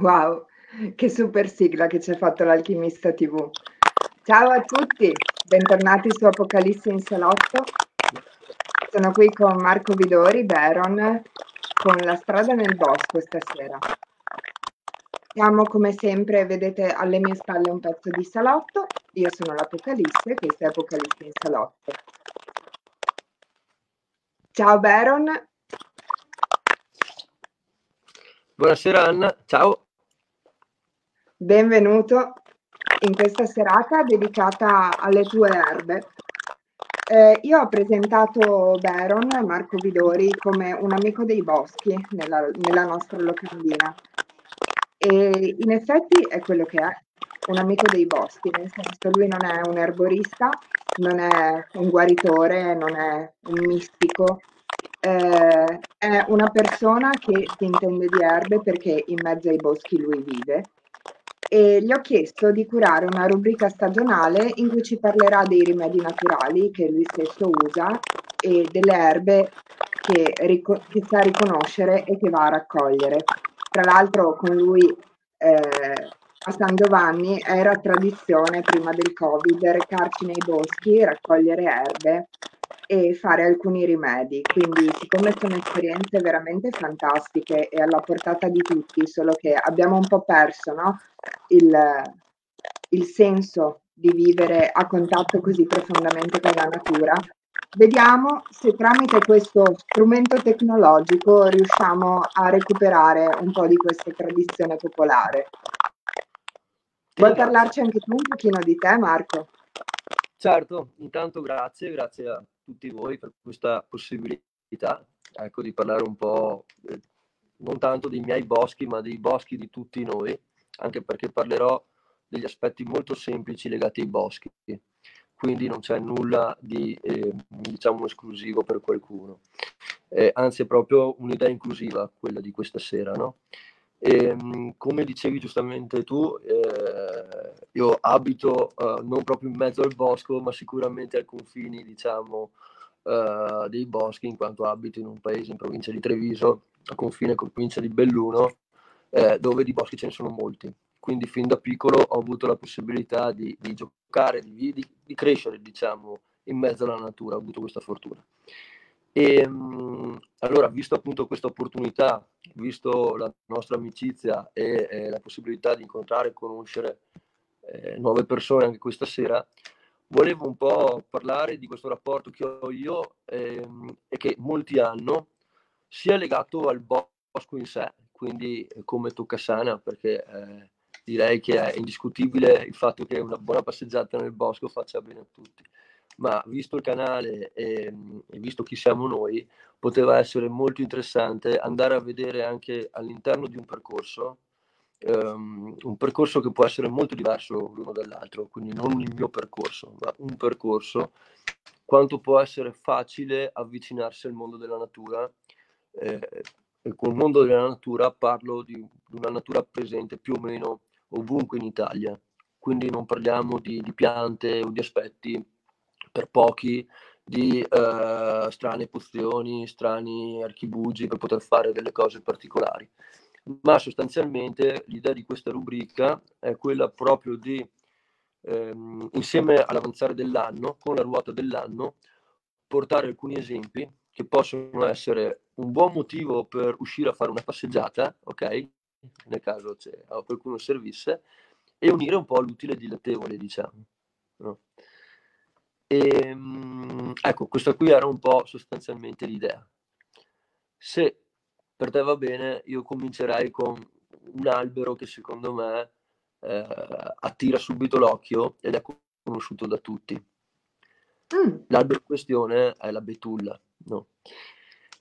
Wow, che super sigla che ci ha fatto l'Alchimista TV. Ciao a tutti, bentornati su Apocalisse in Salotto. Sono qui con Marco Vidori, Baron, con La strada nel bosco stasera. Siamo come sempre, vedete alle mie spalle un pezzo di salotto. Io sono l'Apocalisse, questa è Apocalisse in Salotto. Ciao Baron. Buonasera Anna, ciao. Benvenuto in questa serata dedicata alle tue erbe. Eh, io ho presentato Baron, Marco Vidori, come un amico dei boschi nella, nella nostra locandina. E in effetti è quello che è, un amico dei boschi, nel senso lui non è un erborista, non è un guaritore, non è un mistico, eh, è una persona che si intende di erbe perché in mezzo ai boschi lui vive e gli ho chiesto di curare una rubrica stagionale in cui ci parlerà dei rimedi naturali che lui stesso usa e delle erbe che, rico- che sa riconoscere e che va a raccogliere. Tra l'altro con lui eh, a San Giovanni era tradizione prima del Covid recarci nei boschi, raccogliere erbe e fare alcuni rimedi. Quindi, siccome sono esperienze veramente fantastiche e alla portata di tutti, solo che abbiamo un po' perso no? il, il senso di vivere a contatto così profondamente con la natura, vediamo se tramite questo strumento tecnologico riusciamo a recuperare un po' di questa tradizione popolare. Vuoi parlarci anche tu un pochino di te, Marco? Certo, intanto grazie, grazie a tutti voi per questa possibilità ecco, di parlare un po' eh, non tanto dei miei boschi, ma dei boschi di tutti noi, anche perché parlerò degli aspetti molto semplici legati ai boschi, quindi non c'è nulla di eh, diciamo esclusivo per qualcuno, eh, anzi è proprio un'idea inclusiva quella di questa sera, no? E, ehm, come dicevi giustamente tu, eh, io abito eh, non proprio in mezzo al bosco, ma sicuramente ai confini, diciamo, eh, dei boschi, in quanto abito in un paese in provincia di Treviso, a confine con provincia di Belluno, eh, dove di boschi ce ne sono molti. Quindi fin da piccolo ho avuto la possibilità di, di giocare, di, di, di crescere, diciamo, in mezzo alla natura, ho avuto questa fortuna. E ehm, allora, visto appunto questa opportunità, visto la nostra amicizia e eh, la possibilità di incontrare e conoscere eh, nuove persone anche questa sera, volevo un po' parlare di questo rapporto che ho io ehm, e che molti hanno, sia legato al bosco in sé, quindi come Toccasana, perché eh, direi che è indiscutibile il fatto che una buona passeggiata nel bosco faccia bene a tutti ma visto il canale e, e, visto chi siamo noi, poteva essere molto interessante andare a vedere anche all'interno di un percorso, um, un percorso che può essere molto diverso l'uno dall'altro, quindi non il mio percorso, ma un percorso, quanto può essere facile avvicinarsi al mondo della natura. Eh, e con il mondo della natura parlo di una natura presente più o meno ovunque in Italia, quindi non parliamo di, di piante o di aspetti per pochi di uh, strane pozioni, strani archibugi per poter fare delle cose particolari. Ma sostanzialmente l'idea di questa rubrica è quella proprio di, ehm, insieme all'avanzare dell'anno, con la ruota dell'anno, portare alcuni esempi che possono essere un buon motivo per uscire a fare una passeggiata, ok? Nel caso qualcuno servisse, e unire un po' l'utile e dilettevole, diciamo. No? E, ehm, ecco, questa qui era un po' sostanzialmente l'idea. Se per te va bene, io comincerei con un albero che secondo me eh, attira subito l'occhio ed è conosciuto da tutti. Mm. L'albero in questione è la betulla. No?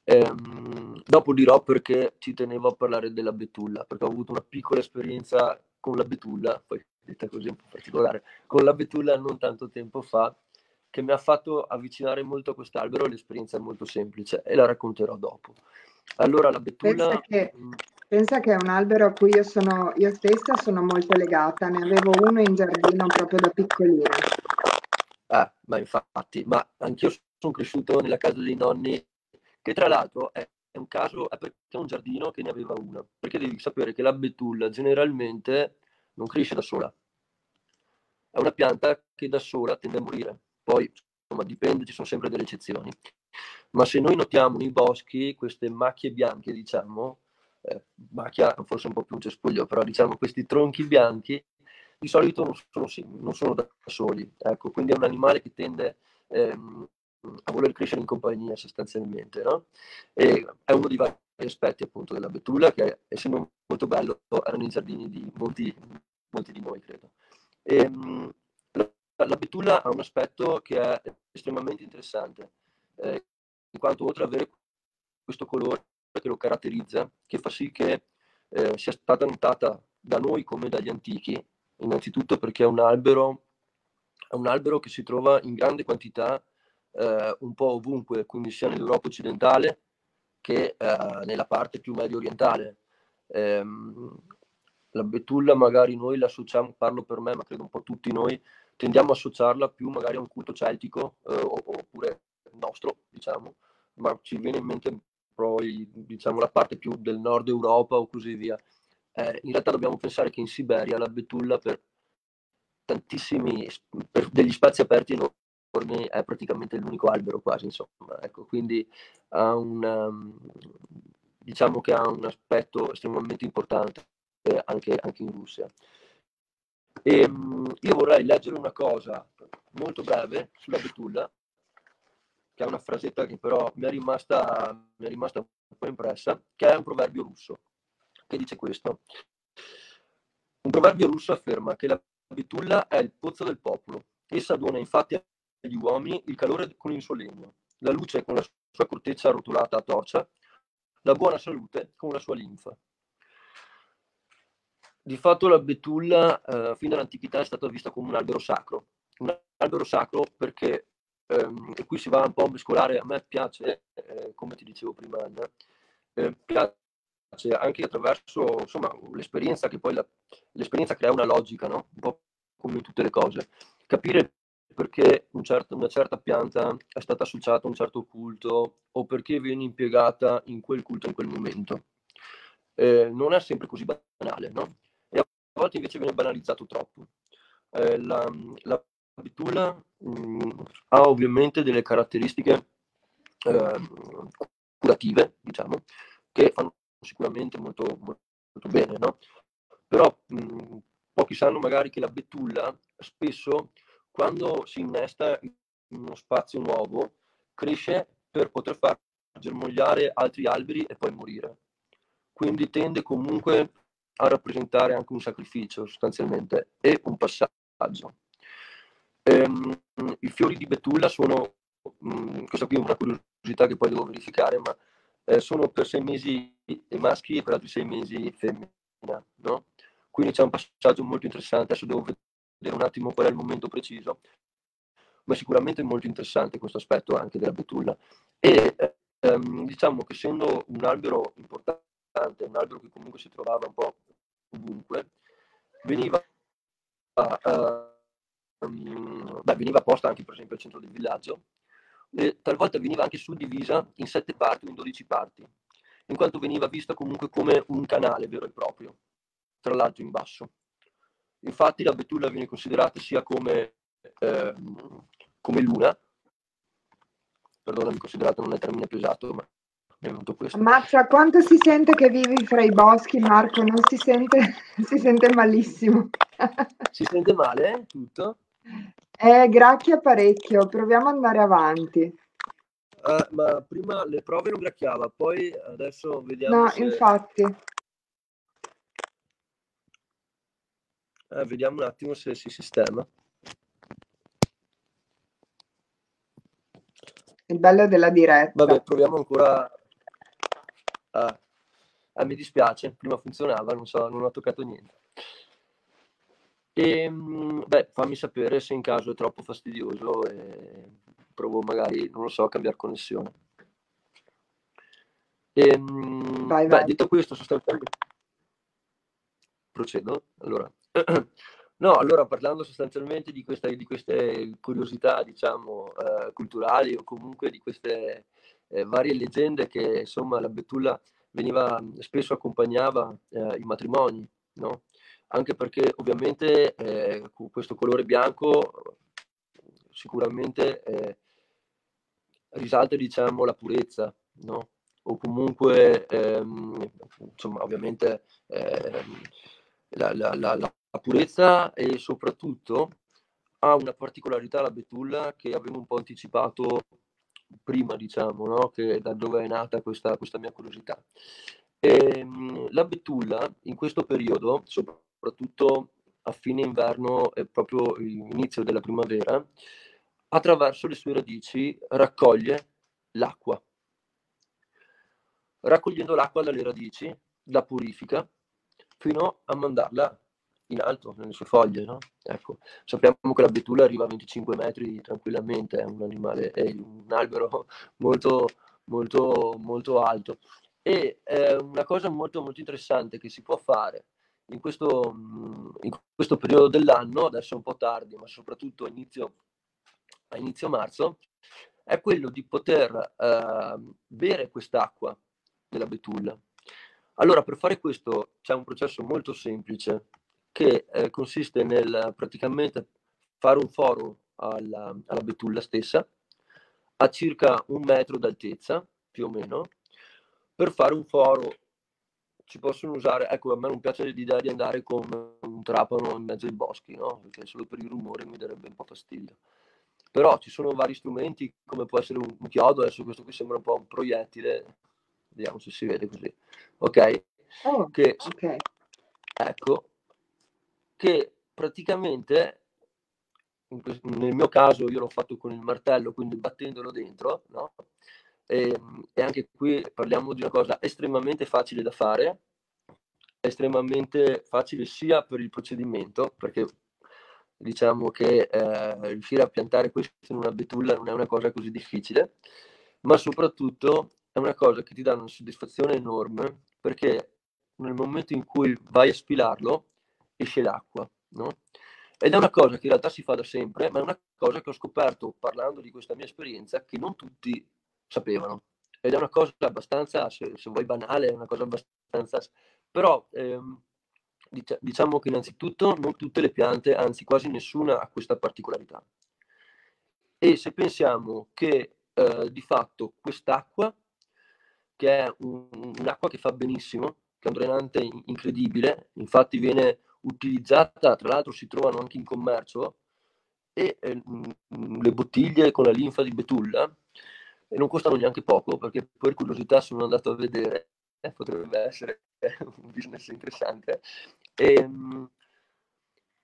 Ehm, dopo dirò perché ci tenevo a parlare della betulla, perché ho avuto una piccola esperienza con la betulla, poi detta così un po' particolare, con la betulla non tanto tempo fa che mi ha fatto avvicinare molto a quest'albero, l'esperienza è molto semplice e la racconterò dopo. Allora la betulla... Pensa che, mm. pensa che è un albero a cui io, sono, io stessa sono molto legata, ne avevo uno in giardino proprio da piccolina. Ah, ma infatti, ma anch'io sono cresciuto nella casa dei nonni, che tra l'altro è un caso, è perché è un giardino che ne aveva una. Perché devi sapere che la betulla generalmente non cresce da sola. È una pianta che da sola tende a morire. Poi, insomma, dipende, ci sono sempre delle eccezioni. Ma se noi notiamo nei boschi queste macchie bianche, diciamo, eh, macchia forse un po' più un cespuglio, però diciamo questi tronchi bianchi, di solito non sono, non sono da soli. Ecco, quindi è un animale che tende ehm, a voler crescere in compagnia sostanzialmente. No? E è uno dei vari aspetti appunto della betulla che essendo molto bello erano i giardini di molti, molti di noi credo. E, ehm, la, la, betulla ha un aspetto che è estremamente interessante eh, in quanto oltre ad avere questo colore che lo caratterizza che fa sì che eh, sia stata notata da noi come dagli antichi innanzitutto perché è un albero, è un albero che si trova in grande quantità eh, un po' ovunque, quindi sia nell'Europa occidentale che eh, nella parte più medio orientale. Eh, la betulla magari noi la associamo, parlo per me, ma credo un po' tutti noi, tendiamo a associarla più magari a un culto celtico eh, oppure nostro, diciamo, ma ci viene in mente poi diciamo, la parte più del nord Europa o così via. Eh, in realtà dobbiamo pensare che in Siberia la betulla per tantissimi, per degli spazi aperti enormi, è praticamente l'unico albero quasi, insomma, ecco, quindi ha un, um, diciamo che ha un aspetto estremamente importante eh, anche, anche, in Russia. E, um, io vorrei leggere una cosa molto breve sulla betulla, che è una frasetta che però mi è rimasta, mi è rimasta un po' impressa, che è un proverbio russo, che dice questo. Un proverbio russo afferma che la betulla è il pozzo del popolo. Essa dona infatti agli uomini il calore con il suo legno, la luce con la sua corteccia arrotolata a torcia, la buona salute con la sua linfa. Di fatto la betulla eh, fin dall'antichità è stata vista come un albero sacro, un albero sacro perché ehm, qui si va un po' a mescolare, a me piace, eh, come ti dicevo prima Anna, eh, piace anche attraverso insomma, l'esperienza che poi la, l'esperienza crea una logica, no? un po' come in tutte le cose, capire perché un certo, una certa pianta è stata associata a un certo culto o perché viene impiegata in quel culto in quel momento. Eh, non è sempre così banale, no? A volte invece viene banalizzato troppo. Eh, la, la betulla mh, mm, ha ovviamente delle caratteristiche eh, curative, diciamo, che fanno sicuramente molto, molto bene, no? Però mh, mm, pochi sanno magari che la betulla spesso quando si innesta in uno spazio nuovo, cresce per poter far germogliare altri alberi e poi morire. Quindi tende comunque a rappresentare anche un sacrificio sostanzialmente e un passaggio. Ehm, I fiori di betulla sono, mh, mm, questa qui è una curiosità che poi devo verificare, ma eh, sono per sei mesi maschi e per altri sei mesi femmina. No? Quindi c'è un passaggio molto interessante, adesso devo vedere un attimo qual è il momento preciso, ma sicuramente è molto interessante questo aspetto anche della betulla. E ehm, diciamo che essendo un albero importante, un albero che comunque si trovava un po' ovunque, veniva, uh, um, beh, veniva posta anche per esempio al centro del villaggio, e talvolta veniva anche suddivisa in sette parti o in dodici parti, in quanto veniva vista comunque come un canale vero e proprio, tra l'alto in basso. Infatti la betulla viene considerata sia come, eh, come luna, perdonami, considerato non è il termine più esatto, ma venuto questo. Ammazza, quanto si sente che vivi fra i boschi, Marco? Non si sente, si sente malissimo. si sente male, eh? Tutto? Eh, gracchia parecchio, proviamo ad andare avanti. Uh, ma prima le prove non gracchiava, poi adesso vediamo. No, se... infatti. Eh, vediamo un attimo se si sistema. Il bello della diretta. Vabbè, proviamo ancora. Ah, ah, mi dispiace, prima funzionava, non so, non ho toccato niente. E, ehm, beh, fammi sapere se in caso è troppo fastidioso e provo magari, non lo so, a cambiare connessione. E, ehm, vai, beh, vai. detto questo, sostanzialmente procedo. Allora, No, allora parlando sostanzialmente di, questa, di queste curiosità, diciamo, eh, culturali o comunque di queste eh, varie leggende che insomma la Betulla veniva spesso accompagnava eh, i matrimoni, no? Anche perché ovviamente eh, questo colore bianco sicuramente eh, risalta diciamo la purezza, no? O comunque ehm, insomma ovviamente ehm, la, la, la, la purezza e soprattutto ha una particolarità la Betulla che avevo un po' anticipato prima, diciamo, no? che da dove è nata questa, questa mia curiosità. E, ehm, la Betulla in questo periodo, soprattutto a fine inverno e proprio l'inizio della primavera, attraverso le sue radici raccoglie l'acqua. Raccogliendo l'acqua dalle radici, la purifica fino a mandarla in alto nelle sue foglie. No? Ecco, sappiamo che la betulla arriva a 25 metri tranquillamente, è un animale, è un albero molto, molto, molto alto. E eh, una cosa molto, molto interessante che si può fare in questo, in questo periodo dell'anno, adesso è un po' tardi, ma soprattutto a inizio, a inizio marzo, è quello di poter eh, bere quest'acqua della betulla. Allora, per fare questo c'è un processo molto semplice che eh, consiste nel praticamente fare un foro alla, alla betulla stessa a circa un metro d'altezza, più o meno, per fare un foro ci possono usare, ecco a me non piace l'idea di andare con un trapano in mezzo ai boschi, no? perché solo per il rumore mi darebbe un po' fastidio. Però ci sono vari strumenti, come può essere un, un chiodo, adesso questo qui sembra un po' un proiettile, vediamo se si vede così, ok? Oh, che, okay. Ecco, che praticamente, nel mio caso io l'ho fatto con il martello, quindi battendolo dentro, no? E, ehm, e anche qui parliamo di una cosa estremamente facile da fare, estremamente facile sia per il procedimento, perché diciamo che eh, riuscire a piantare questo in una betulla non è una cosa così difficile, ma soprattutto è una cosa che ti dà una soddisfazione enorme perché nel momento in cui vai a sfilarlo esce l'acqua, no? Ed è una cosa che in realtà si fa da sempre, ma è una cosa che ho scoperto parlando di questa mia esperienza che non tutti sapevano. Ed è una cosa abbastanza, se, se vuoi banale, è una cosa abbastanza... Però ehm, dic- diciamo che innanzitutto non tutte le piante, anzi quasi nessuna, ha questa particolarità. E se pensiamo che eh, di fatto quest'acqua, che è un, un'acqua che fa benissimo, che è un drenante incredibile, infatti viene utilizzata, tra l'altro si trovano anche in commercio, e eh, le bottiglie con la linfa di betulla e non costano neanche poco perché per curiosità sono andato a vedere eh, potrebbe essere un business interessante. E, ehm,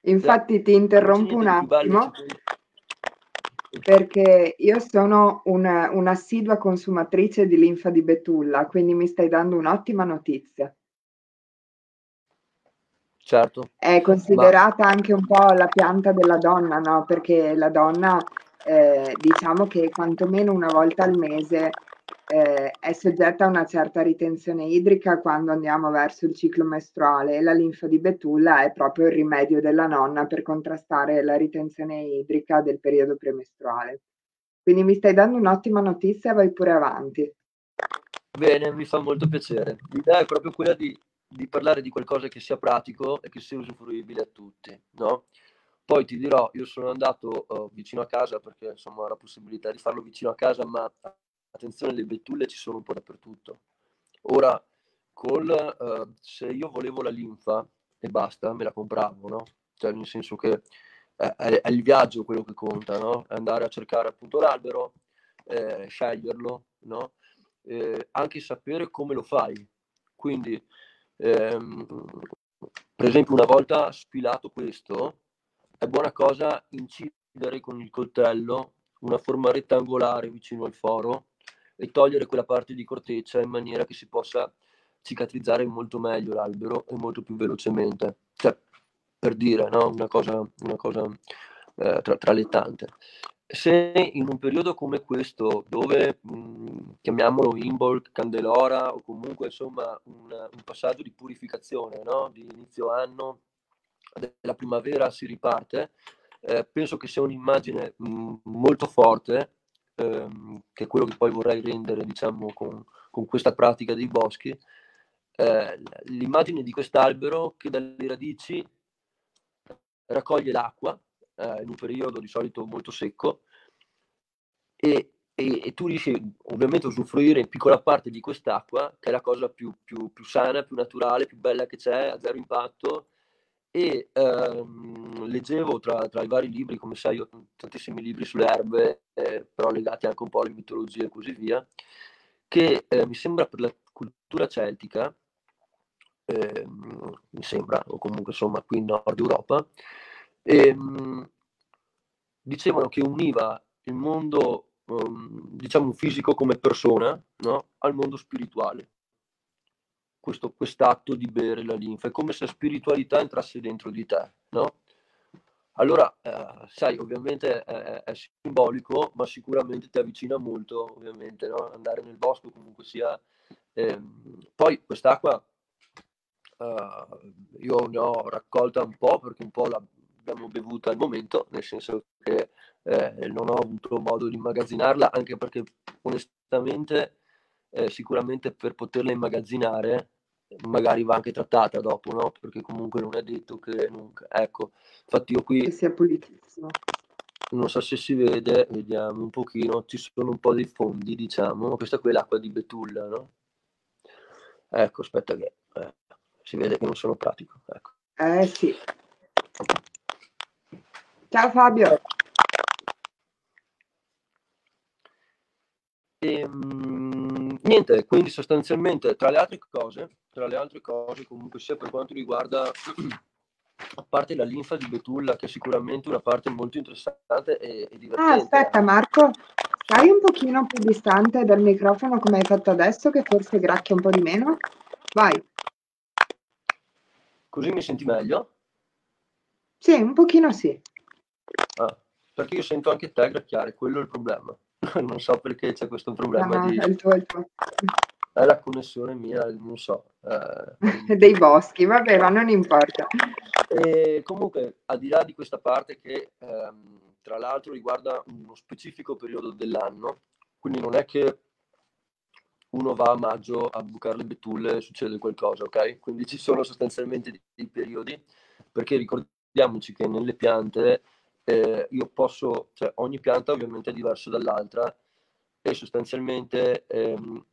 infatti la, ti interrompo un attimo perché io sono una, un'assidua consumatrice di linfa di betulla quindi mi stai dando un'ottima notizia certo. È considerata Ma... anche un po' la pianta della donna, no? Perché la donna, eh, diciamo che quantomeno una volta al mese eh, è soggetta a una certa ritenzione idrica quando andiamo verso il ciclo mestruale e la linfa di betulla è proprio il rimedio della nonna per contrastare la ritenzione idrica del periodo premestruale. Quindi mi stai dando un'ottima notizia, vai pure avanti. Bene, mi fa molto piacere. L'idea è proprio quella di di parlare di qualcosa che sia pratico e che sia usufruibile a tutti, no? Poi ti dirò, io sono andato uh, vicino a casa perché insomma ho la possibilità di farlo vicino a casa, ma attenzione, le betulle ci sono un po' dappertutto. Ora, col, uh, se io volevo la linfa e basta, me la compravo, no? Cioè, nel senso che è, è il viaggio quello che conta, no? Andare a cercare appunto l'albero, eh, sceglierlo, no? Eh, anche sapere come lo fai. Quindi ehm, per esempio una volta sfilato questo, è buona cosa incidere con il coltello una forma rettangolare vicino al foro e togliere quella parte di corteccia in maniera che si possa cicatrizzare molto meglio l'albero e molto più velocemente. Cioè, per dire, no? una cosa, una cosa eh, tra, tra le tante se in un periodo come questo, dove mh, mhmm, chiamiamolo Imbolc, Candelora o comunque insomma un, un passaggio di purificazione no? di inizio anno, della primavera si riparte, eh, penso che sia un'immagine mh, mm, molto forte, ehm, che è quello che poi vorrei rendere diciamo, con, con questa pratica dei boschi, eh, l'immagine di quest'albero che dalle radici raccoglie l'acqua eh, in un periodo di solito molto secco e, e, e, tu riesci ovviamente a usufruire in piccola parte di quest'acqua, che è la cosa più, più, più sana, più naturale, più bella che c'è, a zero impatto. E ehm, leggevo tra, tra, i vari libri, come sai, io tantissimi libri sulle erbe, eh, però legati anche un po' alle mitologie e così via, che eh, mi sembra per la cultura celtica, eh, mi sembra, o comunque insomma qui in Nord Europa, ehm, dicevano che univa il mondo, um, diciamo, fisico come persona no? al mondo spirituale. Questo atto di bere la linfa, è come se la spiritualità entrasse dentro di te, no? Allora, eh, sai, ovviamente è, è, simbolico, ma sicuramente ti avvicina molto, ovviamente, no? andare nel bosco comunque sia... Eh, poi quest'acqua eh, io ne ho raccolta un po' perché un po' l'abbiamo bevuta al momento, nel senso che eh, non ho avuto modo di immagazzinarla, anche perché onestamente eh, sicuramente per poterla immagazzinare magari va anche trattata dopo, no? Perché comunque non è detto che nunca. Ecco, infatti io qui... Che sia pulitissimo. Non so se si vede, vediamo un pochino, ci sono un po' dei fondi, diciamo. Questa qui è l'acqua di Betulla, no? Ecco, aspetta che eh, si vede che non sono pratico. Ecco. Eh sì. Ciao Fabio. E, ehm, niente, quindi sostanzialmente tra le altre cose, tra le altre cose comunque sia per quanto riguarda a parte la linfa di Betulla che è sicuramente una parte molto interessante e, e divertente. Ah, aspetta Marco, stai un pochino più distante dal microfono come hai fatto adesso che forse gracchia un po' di meno. Vai. Così mi senti meglio? Sì, un pochino sì. Ah, perché io sento anche te gracchiare, quello è il problema. non so perché c'è questo problema ah, di... È, tuo, il tuo. è la connessione mia, non so. Eh... Dei boschi, vabbè, ma non importa. E comunque, al di là di questa parte che ehm, tra l'altro riguarda uno specifico periodo dell'anno, quindi non è che uno va a maggio a bucare le betulle e succede qualcosa, ok? Quindi ci sono sostanzialmente dei periodi, perché ricordiamoci che nelle piante eh, io posso, cioè ogni pianta ovviamente è diversa dall'altra e sostanzialmente ehm,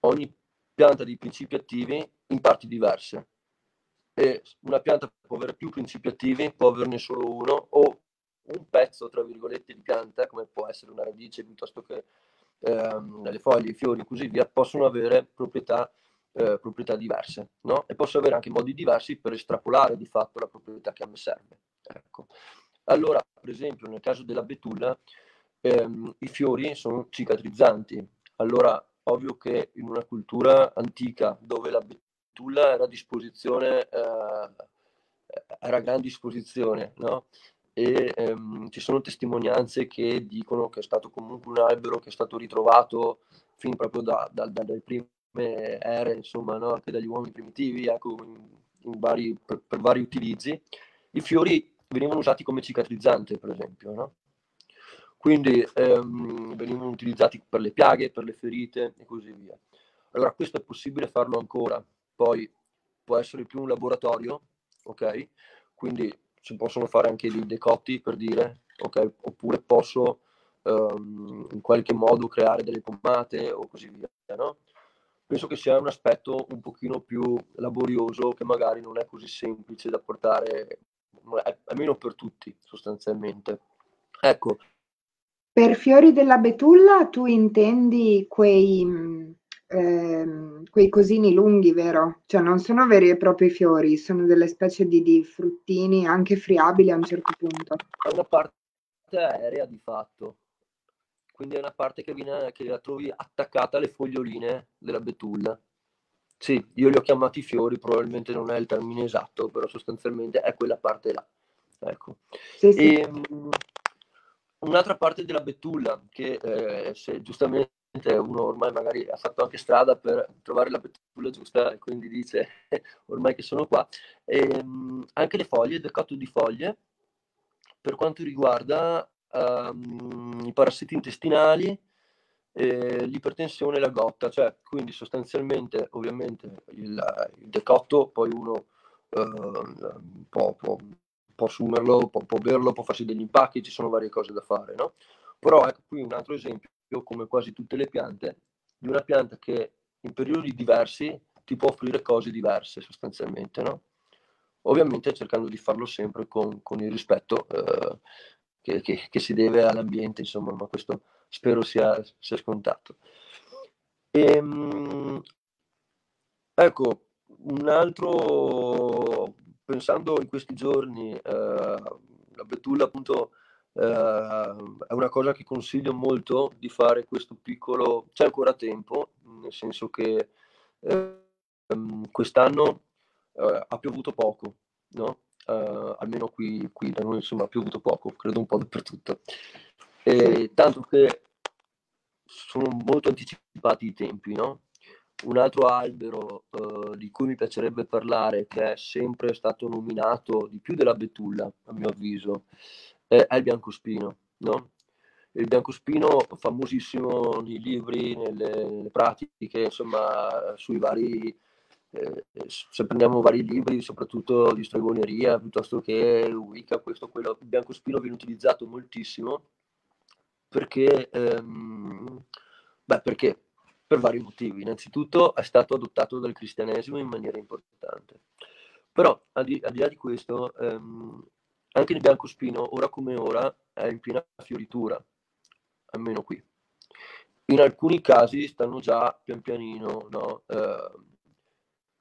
ogni pianta di principi attivi in parti diverse. E una pianta può avere più principi attivi, può averne solo uno o un pezzo, tra virgolette, di pianta, come può essere una radice piuttosto che ehm, le foglie, i fiori e così via, possono avere proprietà, eh, proprietà diverse, no? E posso avere anche modi diversi per estrapolare di fatto la proprietà che a me serve. Ecco. Allora, per esempio, nel caso della betulla, ehm, i fiori sono cicatrizzanti. Allora, ovvio che in una cultura antica dove la betulla era a disposizione, eh, era a gran disposizione, no? E ehm, ci sono testimonianze che dicono che è stato comunque un albero che è stato ritrovato fin proprio da, da, dalle prime ere, insomma, no? anche dagli uomini primitivi, ecco, in, in vari, per, per vari utilizzi. I fiori venivano usati come cicatrizzante, per esempio, no? Quindi ehm, venivano utilizzati per le piaghe, per le ferite e così via. Allora, questo è possibile farlo ancora, poi può essere più un laboratorio, ok? Quindi si possono fare anche dei decotti per dire, ok? Oppure posso ehm, in qualche modo creare delle pommate o così via, no? Penso che sia un aspetto un pochino più laborioso che magari non è così semplice da portare almeno per tutti sostanzialmente. Ecco. Per fiori della betulla tu intendi quei, ehm, quei cosini lunghi, vero? Cioè non sono veri e propri fiori, sono delle specie di, di fruttini anche friabili a un certo punto. È una parte aerea di fatto, quindi è una parte che, viene, che la trovi attaccata alle foglioline della betulla. Sì, io li ho chiamati fiori, probabilmente non è il termine esatto, però sostanzialmente è quella parte là. Ecco. Sì, sì. E, um, un'altra parte della betulla che eh, se giustamente uno ormai magari ha fatto anche strada per trovare la betulla giusta e quindi dice ormai che sono qua. E, ehm, anche le foglie, il decotto di foglie, per quanto riguarda um, i parassiti intestinali, eh, l'ipertensione e la gotta, cioè quindi sostanzialmente ovviamente il, il decotto poi uno eh, può, può, può, assumerlo, può, può berlo, può farsi degli impacchi, ci sono varie cose da fare, no? Però ecco qui un altro esempio, come quasi tutte le piante, di una pianta che in periodi diversi ti può offrire cose diverse sostanzialmente, no? Ovviamente cercando di farlo sempre con, con il rispetto eh, che, che, che, si deve all'ambiente, insomma, ma questo spero sia, sia scontato. E, ehm, ecco, un altro, pensando in questi giorni, eh, la betulla appunto eh, è una cosa che consiglio molto di fare questo piccolo, c'è ancora tempo, nel senso che eh, quest'anno eh, ha piovuto poco, no? Uh, almeno qui, qui, da noi insomma ha piovuto poco, credo un po' dappertutto. E, tanto che sono molto anticipati i tempi, no? Un altro albero uh, di cui mi piacerebbe parlare, che è sempre stato nominato di più della betulla, a mio avviso, è, è il biancospino, no? Il biancospino famosissimo nei libri, nelle, nelle pratiche, insomma, sui vari eh, se prendiamo vari libri, soprattutto di stregoneria, piuttosto che Wicca, questo, quello, il biancospino viene utilizzato moltissimo perché, ehm, beh, perché per vari motivi. Innanzitutto è stato adottato dal cristianesimo in maniera importante. Però, al di, al di là di questo, ehm, anche il biancospino, ora come ora, è in piena fioritura, almeno qui. In alcuni casi stanno già pian pianino no, eh,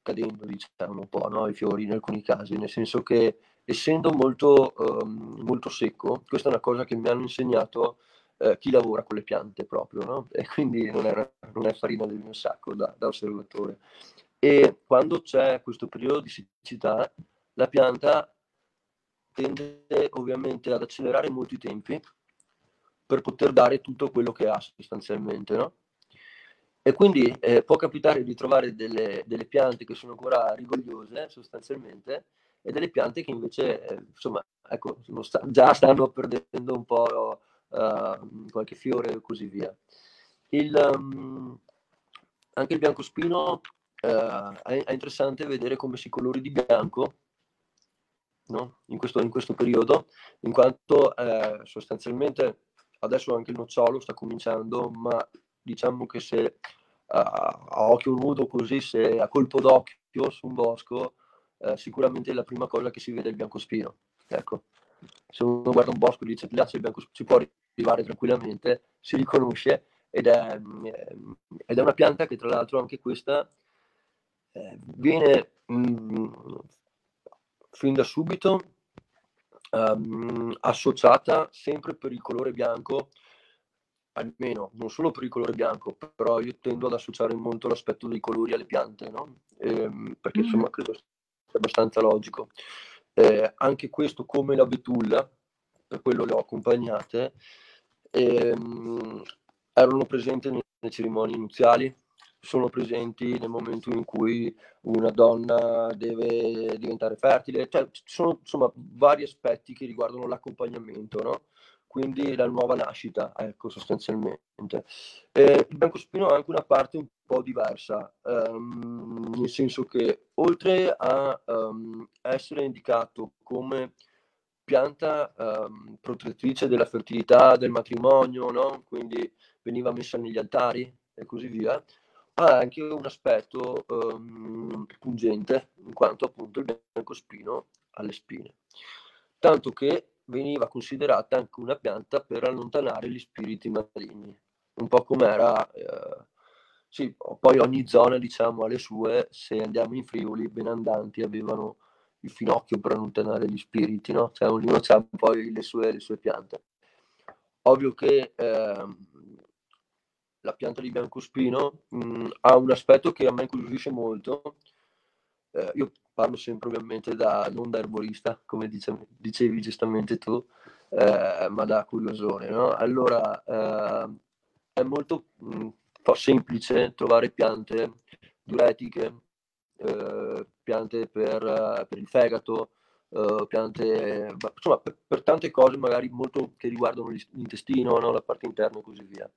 cadendo, diciamo, un po' no? i fiori in alcuni casi, nel senso che essendo molto, um, molto secco, questa è una cosa che mi hanno insegnato uh, chi lavora con le piante proprio, no? e quindi non è, non è farina del mio sacco da, da osservatore. E quando c'è questo periodo di siccità, la pianta tende ovviamente ad accelerare molti tempi per poter dare tutto quello che ha sostanzialmente, no? E quindi eh, può capitare di trovare delle, delle, piante che sono ancora rigogliose sostanzialmente e delle piante che invece, eh, insomma, ecco, sta, già stanno perdendo un po' uh, qualche fiore e così via. Il, um, anche il biancospino uh, è, è, interessante vedere come si colori di bianco no? in, questo, in, questo, periodo, in quanto eh, sostanzialmente adesso anche il nocciolo sta cominciando, ma diciamo che se a, occhio nudo così, se a colpo d'occhio su un bosco, eh, sicuramente la prima cosa che si vede è il biancospino. Ecco, se uno guarda un bosco e dice là c'è il biancospino, si può arrivare tranquillamente, si riconosce ed è, ed è una pianta che tra l'altro anche questa eh, viene mh, mm, fin da subito um, associata sempre per il colore bianco almeno non solo per il colore bianco, però io tendo ad associare molto l'aspetto dei colori alle piante, no? ehm, perché insomma mm. credo sia abbastanza logico. Eh, anche questo, come la betulla, per quello le ho accompagnate, ehm, erano presenti nelle cerimonie iniziali, sono presenti nel momento in cui una donna deve diventare fertile, cioè ci sono insomma vari aspetti che riguardano l'accompagnamento, no? quindi la nuova nascita, ecco, sostanzialmente. Eh, il biancospino ha anche una parte un po' diversa, um, nel senso che oltre a um, essere indicato come pianta um, protettrice della fertilità, del matrimonio, no? quindi veniva messa negli altari e così via, ha anche un aspetto pungente, in quanto appunto il biancospino ha le spine. Tanto che veniva considerata anche una pianta per allontanare gli spiriti maligni, un po' come era, eh, sì, poi ogni zona diciamo ha le sue, se andiamo in Friuli, benandanti avevano il finocchio per allontanare gli spiriti, no? Cioè ognuno ha poi le sue, le sue piante. Ovvio che eh, la pianta di biancospino mh, ha un aspetto che a me incuriosisce molto, eh, io parlo sempre ovviamente da, non da erborista, come dice, dicevi giustamente tu, eh, ma da curiosone. No? Allora, eh, è molto mh, fa semplice trovare piante diuretiche, eh, piante per, per, il fegato, eh, piante, insomma, per, per, tante cose magari molto che riguardano l'intestino, no? la parte interna e così via.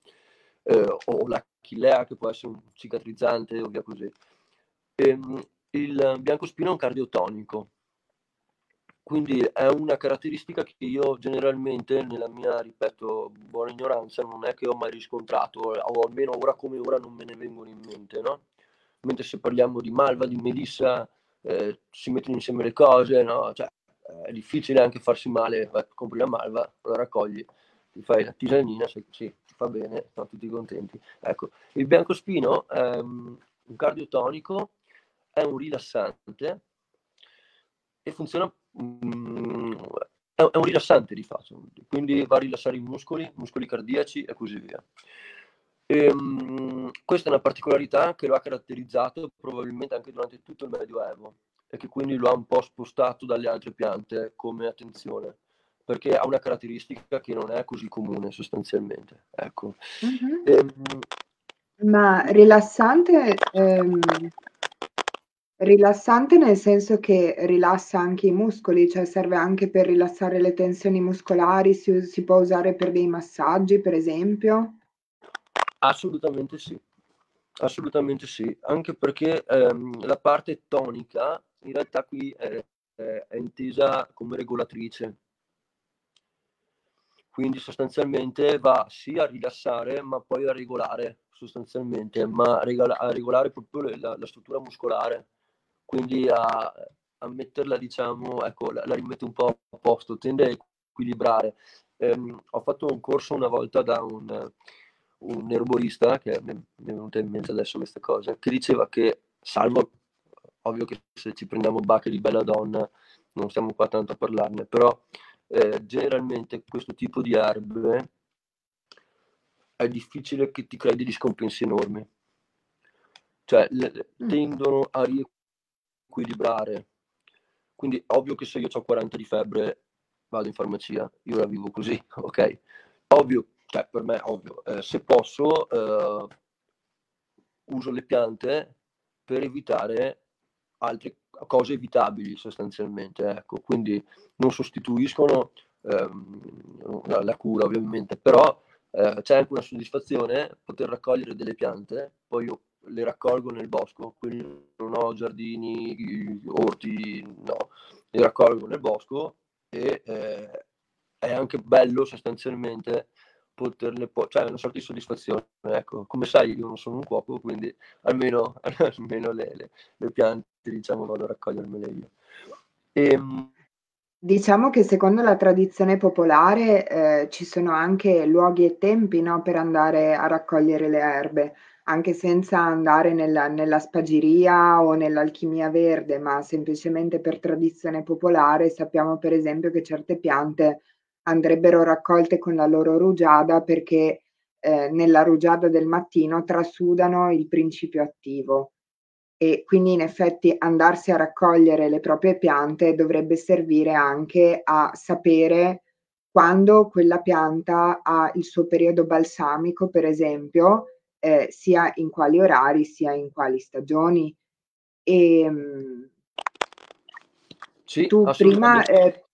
Eh, o la chilea che può essere un cicatrizzante o via così. Ehm, il biancospino è un cardiotonico, quindi è una caratteristica che io generalmente nella mia, ripeto, buona ignoranza non è che ho mai riscontrato, o almeno ora come ora non me ne vengono in mente, no? Mentre se parliamo di malva, di melissa, eh, si mettono insieme le cose, no? Cioè, è difficile anche farsi male, vai, compri la malva, la raccogli, ti fai la tisanina, se sì, ti fa bene, sono tutti contenti. Ecco, il biancospino è um, un cardiotonico è un rilassante e funziona, mm, è, un rilassante di fatto, quindi va a rilassare i muscoli, muscoli cardiaci e così via. E, um, questa è una particolarità che lo ha caratterizzato probabilmente anche durante tutto il Medioevo e che quindi lo ha un po' spostato dalle altre piante come attenzione perché ha una caratteristica che non è così comune sostanzialmente. Ecco. Mm-hmm. E, Ma rilassante ehm, Rilassante nel senso che rilassa anche i muscoli, cioè serve anche per rilassare le tensioni muscolari, si, si può usare per dei massaggi, per esempio? Assolutamente sì, assolutamente sì, anche perché ehm, la parte tonica in realtà qui è, è, è intesa come regolatrice. Quindi sostanzialmente va sia a rilassare ma poi a regolare sostanzialmente, ma a regolare proprio la, la struttura muscolare quindi a, a metterla, diciamo, ecco, la, la, rimette un po' a posto, tende a equilibrare. Um, ho fatto un corso una volta da un, un erborista, che mi è venuta in mente adesso questa cosa, che diceva che, salvo, ovvio che se ci prendiamo bacche di bella donna, non stiamo qua tanto a parlarne, però eh, generalmente questo tipo di erbe è difficile che ti crei degli scompensi enormi. Cioè, le, mm. tendono a riequilibrare equilibrare. Quindi ovvio che se io ho 40 di febbre vado in farmacia, io la vivo così, ok? Ovvio, cioè per me ovvio, eh, se posso eh, uso le piante per evitare altre cose evitabili sostanzialmente, ecco, quindi non sostituiscono ehm, la cura ovviamente, però eh, c'è anche una soddisfazione poter raccogliere delle piante, poi io le raccolgo nel bosco, quindi non ho giardini, orti, no, le raccolgo nel bosco e eh, è anche bello sostanzialmente poterle, po- cioè una sorta di soddisfazione, ecco, come sai io non sono un cuoco, quindi almeno, almeno le, le, le, piante diciamo vado a raccogliermele io. E, ehm, Diciamo che secondo la tradizione popolare eh, ci sono anche luoghi e tempi no, per andare a raccogliere le erbe anche senza andare nella, nella spagiria o nell'alchimia verde, ma semplicemente per tradizione popolare, sappiamo per esempio che certe piante andrebbero raccolte con la loro rugiada perché eh, nella rugiada del mattino trasudano il principio attivo e quindi in effetti andarsi a raccogliere le proprie piante dovrebbe servire anche a sapere quando quella pianta ha il suo periodo balsamico, per esempio, eh, sia in quali orari sia in quali stagioni. E, ehm, sì, tu, prima, eh,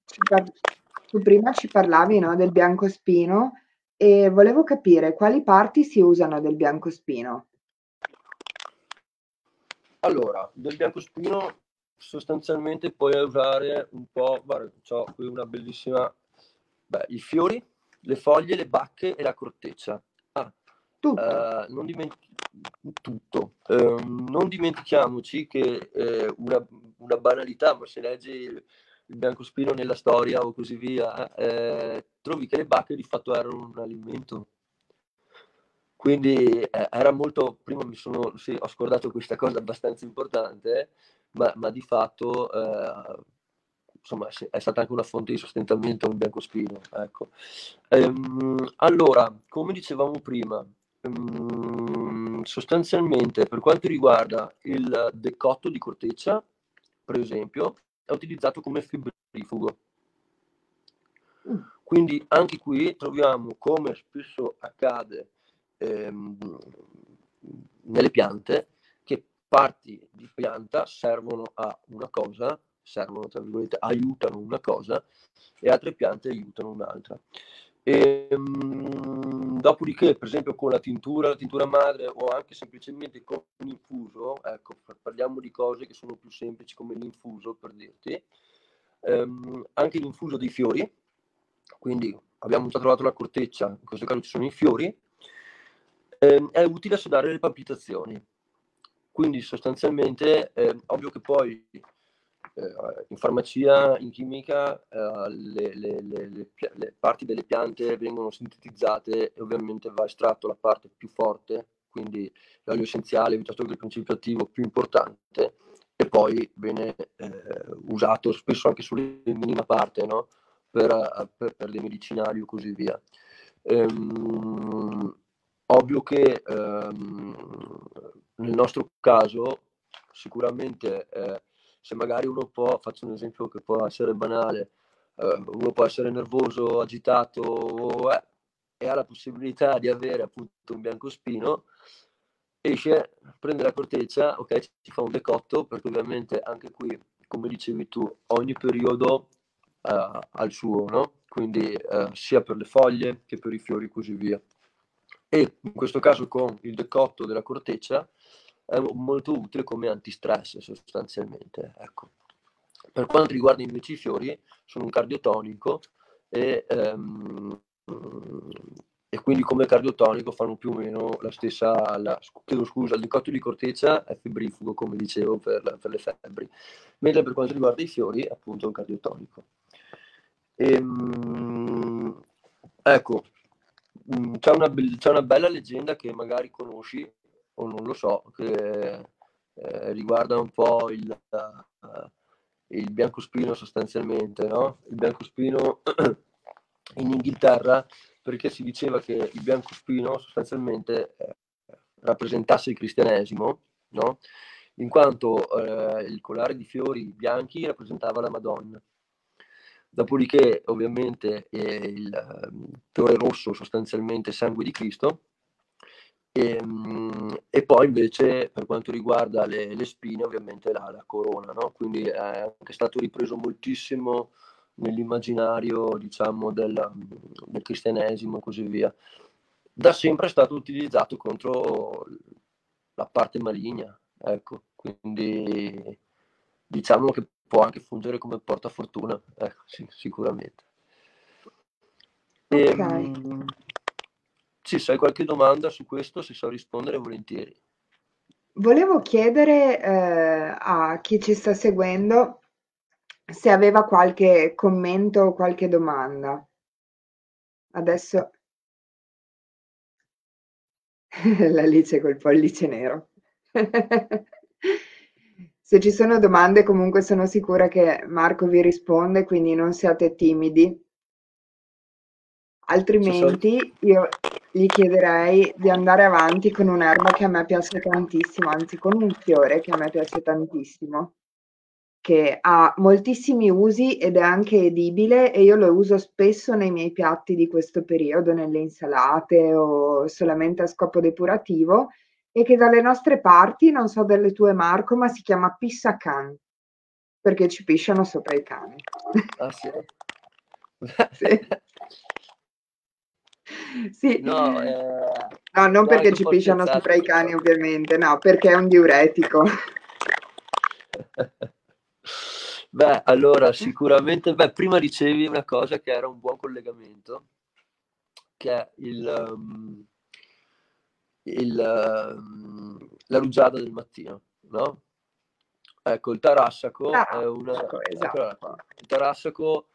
tu prima ci parlavi no, del biancospino e volevo capire quali parti si usano del biancospino. Allora, del biancospino sostanzialmente puoi usare un po', guarda, ho qui una bellissima, beh, i fiori, le foglie, le bacche e la corteccia. Tutto. Uh, non, dimenti- tutto. Uh, non dimentichiamoci che uh, una, una, banalità, ma se leggi il, biancospino nella storia o così via, eh, trovi che le bacche di fatto erano un alimento. Quindi eh, era molto, prima mi sono, sì, ho scordato questa cosa abbastanza importante, ma, ma di fatto eh, insomma, è stata anche una fonte di sostentamento il biancospino. Ecco. Ehm, allora, come dicevamo prima, Ehm, sostanzialmente per quanto riguarda il decotto di corteccia, per esempio, è utilizzato come fibrifugo. Mm. Quindi anche qui troviamo, come spesso accade ehm, nelle piante che parti di pianta servono a una cosa, servono tra virgolette, aiutano una cosa e altre piante aiutano un'altra. E, um, dopodiché, per esempio, con la tintura, la tintura madre o anche semplicemente con l'infuso, ecco, parliamo di cose che sono più semplici come l'infuso per dirti, um, anche l'infuso dei fiori, quindi abbiamo già trovato la corteccia, in questo caso ci sono i fiori, um, è utile a sodare le palpitazioni. Quindi sostanzialmente, eh, ovvio che poi in farmacia, in chimica, eh, le, le, le, le, parti delle piante vengono sintetizzate e ovviamente va estratto la parte più forte, quindi l'olio essenziale il principio attivo più importante, e poi viene eh, usato spesso anche sulla minima parte, no? per, per, per, dei medicinali o così via. Ehm, ovvio che ehm, nel nostro caso sicuramente eh, se magari uno può, faccio un esempio che può essere banale, eh, uno può essere nervoso, agitato eh, e ha la possibilità di avere appunto un biancospino, esce, prende la corteccia, ok, ci fa un decotto, perché ovviamente anche qui, come dicevi tu, ogni periodo eh, ha il suo, no? Quindi eh, sia per le foglie che per i fiori e così via. E in questo caso con il decotto della corteccia è molto utile come antistress sostanzialmente. Ecco. Per quanto riguarda invece i fiori, sono un cardiotonico e, ehm, e quindi come cardiotonico fanno più o meno la stessa, la, chiedo scusa, il decotto di corteccia è febbrifugo, come dicevo, per, per, le febbri, mentre per quanto riguarda i fiori è appunto un cardiotonico. Ehm, ecco, mm, c'è una, c'è una bella leggenda che magari conosci o non lo so, che eh, riguarda un po' il, uh, il biancospino sostanzialmente, no? Il biancospino in Inghilterra perché si diceva che il biancospino sostanzialmente eh, rappresentasse il cristianesimo, no? In quanto eh, il collare di fiori bianchi rappresentava la Madonna. Dopodiché, ovviamente, eh, il ehm, fiore rosso sostanzialmente sangue di Cristo, e, ehm, e, poi invece per quanto riguarda le, le spine, ovviamente la, la corona, no? quindi è anche stato ripreso moltissimo nell'immaginario, diciamo, del, del cristianesimo e così via. Da sempre è stato utilizzato contro la parte maligna, ecco, quindi diciamo che può anche fungere come portafortuna, ecco, sì, sicuramente. Okay. E, ehm, sì, se hai qualche domanda su questo, se so rispondere volentieri. Volevo chiedere eh, a chi ci sta seguendo se aveva qualche commento o qualche domanda. Adesso l'Alice col pollice nero. Se ci sono domande, comunque sono sicura che Marco vi risponde, quindi non siate timidi. Altrimenti io gli chiederei di andare avanti con un'erba che a me piace tantissimo, anzi con un fiore che a me piace tantissimo, che ha moltissimi usi ed è anche edibile e io lo uso spesso nei miei piatti di questo periodo, nelle insalate o solamente a scopo depurativo e che dalle nostre parti, non so delle tue Marco, ma si chiama pissacan, perché ci pisciano sopra i cani. Ah sì? sì. Sì. No, eh... no non perché ci pisciano sopra i cani, ovviamente, no, perché è un diuretico. Beh, allora sicuramente, beh, prima dicevi una cosa che era un buon collegamento, che è il, um, il, um, la rugiada del mattino, no? Ecco, il tarassaco ah, è una... Esatto. Il tarassaco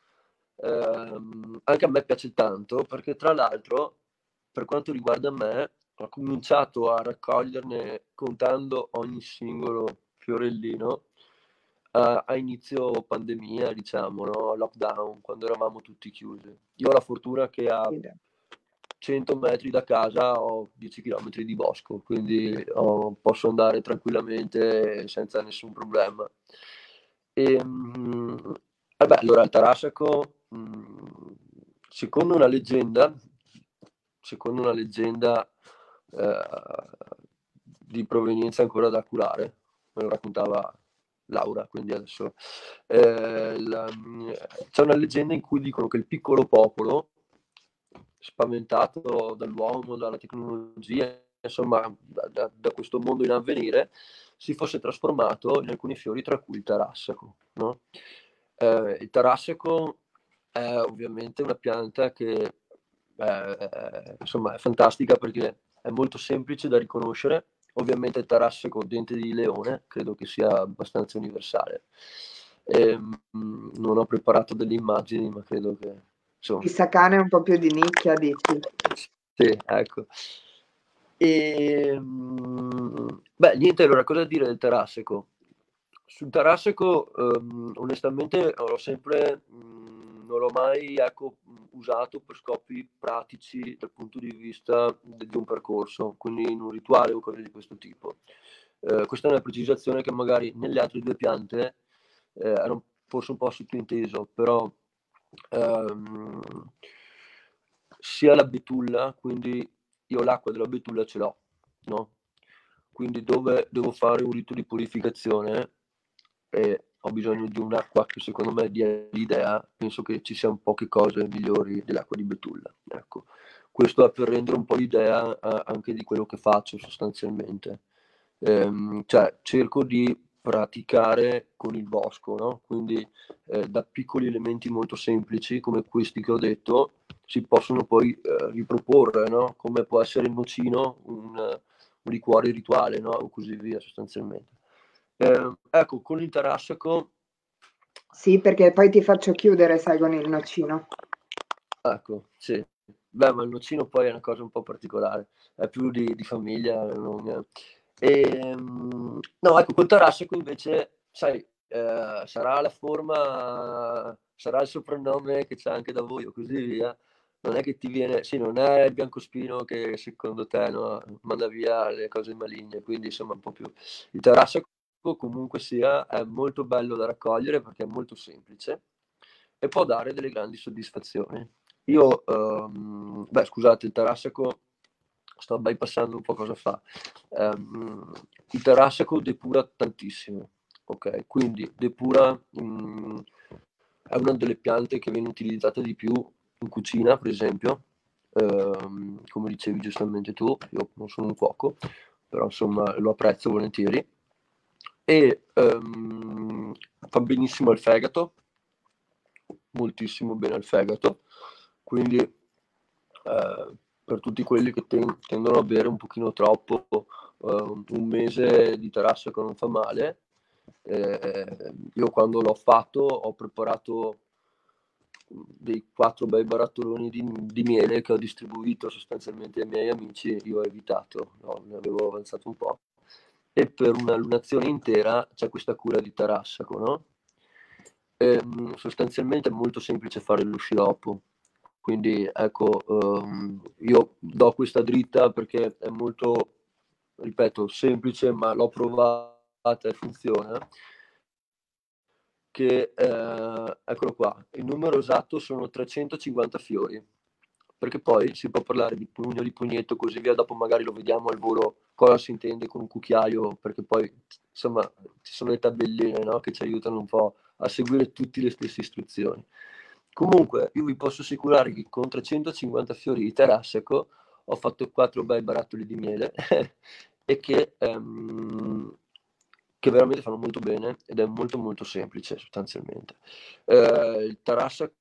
ehm, anche a me piace tanto perché tra l'altro per quanto riguarda me ho cominciato a raccoglierne contando ogni singolo fiorellino uh, a inizio pandemia diciamo no? lockdown quando eravamo tutti chiusi io ho la fortuna che a 100 metri da casa ho 10 km di bosco quindi oh, posso andare tranquillamente senza nessun problema e, um, vabbè allora il Tarassaco Mm, secondo una leggenda, secondo una leggenda eh, di provenienza ancora da curare, me lo raccontava Laura, quindi adesso eh, la, c'è una leggenda in cui dicono che il piccolo popolo, spaventato dall'uomo, dalla tecnologia, insomma da, da, da questo mondo in avvenire, si fosse trasformato in alcuni fiori, tra cui il tarassaco. No? Eh, il tarassaco è ovviamente una pianta che eh, insomma, è fantastica perché è molto semplice da riconoscere. Ovviamente il tarassaco dente di leone credo che sia abbastanza universale. E, ehm, mh, non ho preparato delle immagini, ma credo che insomma... Il sacane è un po' più di nicchia, dici? Sì, ecco. E, mh, beh, niente, allora cosa dire del tarassaco? Sul tarassaco, um, onestamente, l'ho sempre, mh, non l'ho mai ecco, usato per scopi pratici dal punto di vista di un percorso, quindi in un rituale o cose di questo tipo. Eh, questa è una precisazione che magari nelle altre due piante eh, era forse un po' sottointeso, però ehm, sia la betulla, quindi io l'acqua della betulla ce l'ho, no? Quindi dove devo fare un rito di purificazione e ho bisogno di un'acqua che secondo me dia l'idea, penso che ci siano poche cose migliori dell'acqua di betulla. Ecco. Questo è per rendere un po' l'idea anche di quello che faccio sostanzialmente. Ehm, cioè, cerco di praticare con il bosco, no? quindi eh, da piccoli elementi molto semplici come questi che ho detto si possono poi eh, riproporre, no? come può essere il nocino, un, un liquore rituale no? o così via sostanzialmente. Eh, ecco, con il tarassaco... Sì, perché poi ti faccio chiudere, sai, con il nocino. Ecco, sì. Beh, ma il nocino poi è una cosa un po' particolare, è più di, di famiglia. Non... E, ehm, no, ecco, col tarassaco invece, sai, eh, sarà la forma, sarà il soprannome che c'è anche da voi o così via. Non è che ti viene, sì, non è il biancospino che secondo te no, manda via le cose maligne, quindi insomma un po' più. Il tarassaco comunque sia è molto bello da raccogliere perché è molto semplice e può dare delle grandi soddisfazioni. Io, um, beh, scusate, il tarassaco, sto bypassando un po' cosa fa. Um, il tarassaco depura tantissimo, ok? Quindi depura, um, è una delle piante che viene utilizzata di più in cucina, per esempio, um, come dicevi giustamente tu, io non sono un cuoco, però insomma lo apprezzo volentieri e um, fa benissimo al fegato, moltissimo bene al fegato, quindi uh, per tutti quelli che ten- tendono a bere un pochino troppo, uh, un mese di tarassaco non fa male. Eh, io quando l'ho fatto ho preparato dei quattro bei barattoloni di, di, miele che ho distribuito sostanzialmente ai miei amici, io ho evitato, no, ne avevo avanzato un po' e per una lunazione intera c'è questa cura di tarassaco, no? Ehm, sostanzialmente è molto semplice fare lo quindi ecco, um, io do questa dritta perché è molto, ripeto, semplice, ma l'ho provata e funziona. Che, eh, eccolo qua, il numero esatto sono 350 fiori perché poi si può parlare di pugno, di pugnetto, così via, dopo magari lo vediamo al volo cosa si intende con un cucchiaio, perché poi insomma ci sono le tabelline no? che ci aiutano un po' a seguire tutte le stesse istruzioni. Comunque, io vi posso assicurare che con 350 fiori di terasseco ho fatto quattro bei barattoli di miele e che, um, che, veramente fanno molto bene ed è molto molto semplice sostanzialmente. Uh, il tarassaco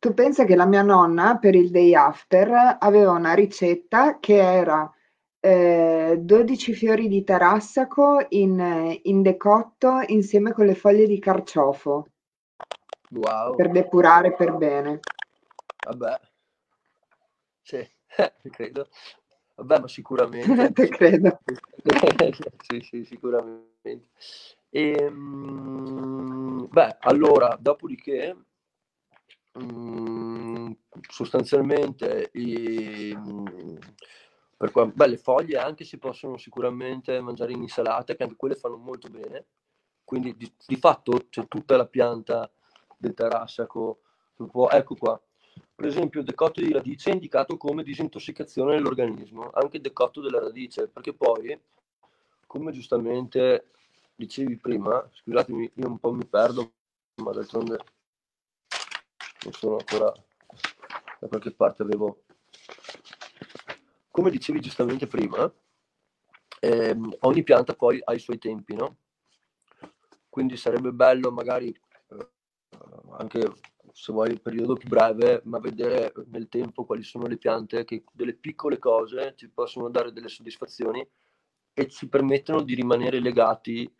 tu pensa che la mia nonna per il day after aveva una ricetta che era eh, 12 fiori di tarassaco in, in decotto insieme con le foglie di carciofo wow. per depurare per bene. Vabbè, sì, credo. Vabbè, ma sicuramente. Te credo. sì, sì, sicuramente. E, ehm, beh, allora, dopodiché Mm, sostanzialmente i, per qua, beh, le foglie anche si possono sicuramente mangiare in insalata, che anche quelle fanno molto bene. Quindi di, di fatto c'è tutta la pianta del tarassaco. Può, ecco qua. per esempio il decotto di radice è indicato come disintossicazione dell'organismo, anche il decotto della radice, perché poi, come giustamente dicevi prima, scusatemi, io un po' mi perdo, ma d'altronde non sono ancora da qualche parte avevo come dicevi giustamente prima ehm, ogni pianta poi ha i suoi tempi no? quindi sarebbe bello magari eh, anche se vuoi il periodo più breve ma vedere nel tempo quali sono le piante che delle piccole cose ci possono dare delle soddisfazioni e ci permettono di rimanere legati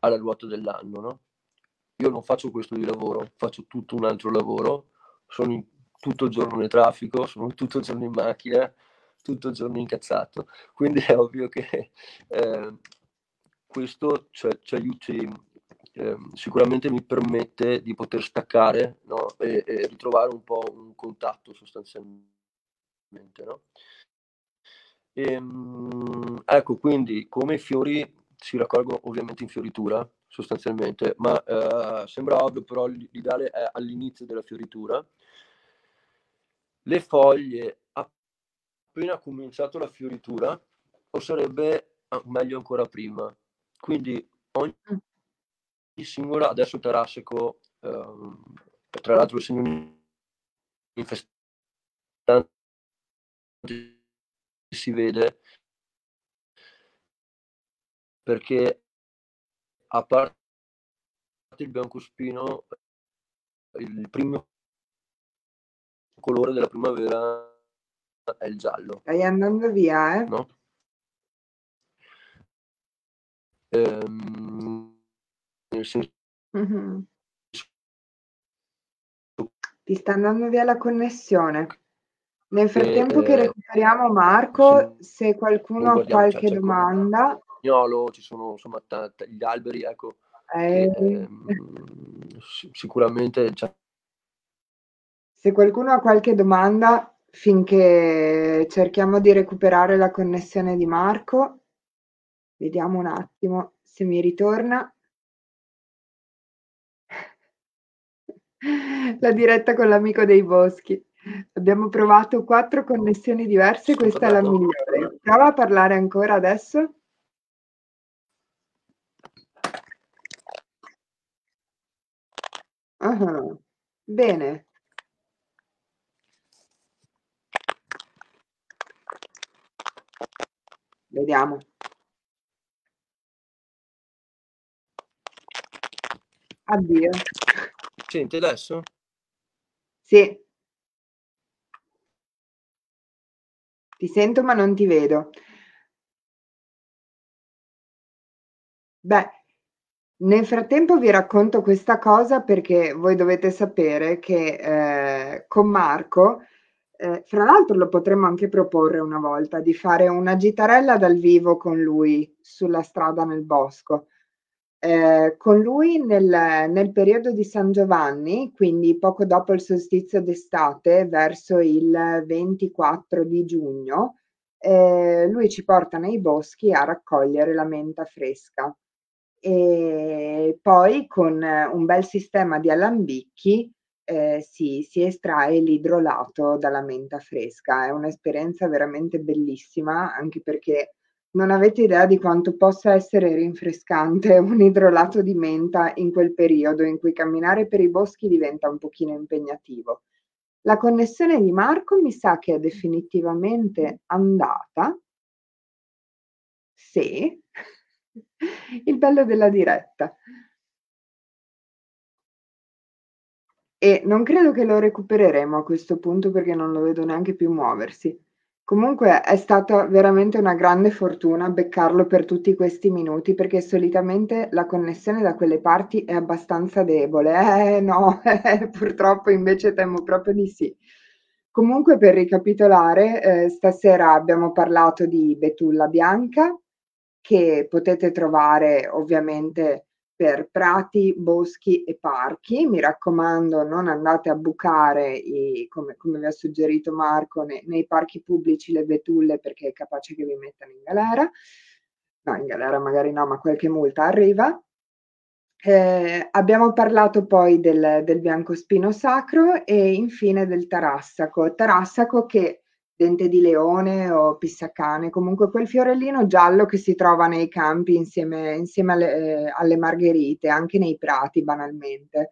alla ruota dell'anno no? Io non faccio questo di lavoro faccio tutto un altro lavoro sono in, tutto il giorno nel traffico, sono tutto il giorno in macchina, tutto il giorno incazzato. Quindi è ovvio che eh, questo cioè, ci aiuti, eh, sicuramente mi permette di poter staccare no? e, e, ritrovare un po' un contatto sostanzialmente. No? E, ehm, ecco, quindi come i fiori si raccolgono ovviamente in fioritura, sostanzialmente, ma eh, sembra ovvio, però l'ideale è all'inizio della fioritura. Le foglie appena cominciato la fioritura, o sarebbe meglio ancora prima. Quindi ogni singola, adesso Tarassico, ehm, tra l'altro il segno infestante si vede perché a parte il biancospino, il primo colore della primavera è il giallo. Stai andando via, eh? No? Ehm, nel senso... Mm-hmm. Ti sta andando via la connessione. Nel frattempo eh, che recuperiamo Marco, se qualcuno ha qualche domanda... Gnolo, ci sono insomma t- t- gli alberi, ecco, eh... che, ehm, sicuramente... Cioè... Se qualcuno ha qualche domanda, finché cerchiamo di recuperare la connessione di Marco, vediamo un attimo se mi ritorna. La diretta con l'amico dei boschi. Abbiamo provato quattro connessioni diverse, questa è la migliore. Prova a parlare ancora adesso. Uh-huh. Bene. Vediamo. Addio. Senti adesso? Sì. Ti sento ma non ti vedo. Beh, nel frattempo vi racconto questa cosa perché voi dovete sapere che eh, con Marco, eh, fra l'altro lo potremmo anche proporre una volta di fare una gitarella dal vivo con lui sulla strada nel bosco. Eh, con lui nel, nel periodo di San Giovanni, quindi poco dopo il solstizio d'estate, verso il 24 di giugno, eh, lui ci porta nei boschi a raccogliere la menta fresca. E poi con un bel sistema di alambicchi eh, si, si estrae l'idrolato dalla menta fresca. È un'esperienza veramente bellissima, anche perché non avete idea di quanto possa essere rinfrescante un idrolato di menta in quel periodo in cui camminare per i boschi diventa un pochino impegnativo. La connessione di Marco mi sa che è definitivamente andata. Sì, il bello della diretta. E non credo che lo recupereremo a questo punto perché non lo vedo neanche più muoversi. Comunque è stata veramente una grande fortuna beccarlo per tutti questi minuti perché solitamente la connessione da quelle parti è abbastanza debole. Eh no, eh, purtroppo invece temo proprio di sì. Comunque per ricapitolare, eh, stasera abbiamo parlato di betulla bianca che potete trovare ovviamente per prati, boschi e parchi. Mi raccomando, non andate a bucare, i, come, come, vi ha suggerito Marco, ne, nei parchi pubblici le betulle perché è capace che vi mettano in galera. No, in galera magari no, ma qualche multa arriva. Eh, abbiamo parlato poi del, del biancospino sacro e infine del tarassaco. Tarassaco che dente di leone o pissacane, comunque quel fiorellino giallo che si trova nei campi insieme, insieme alle, eh, alle margherite, anche nei prati banalmente.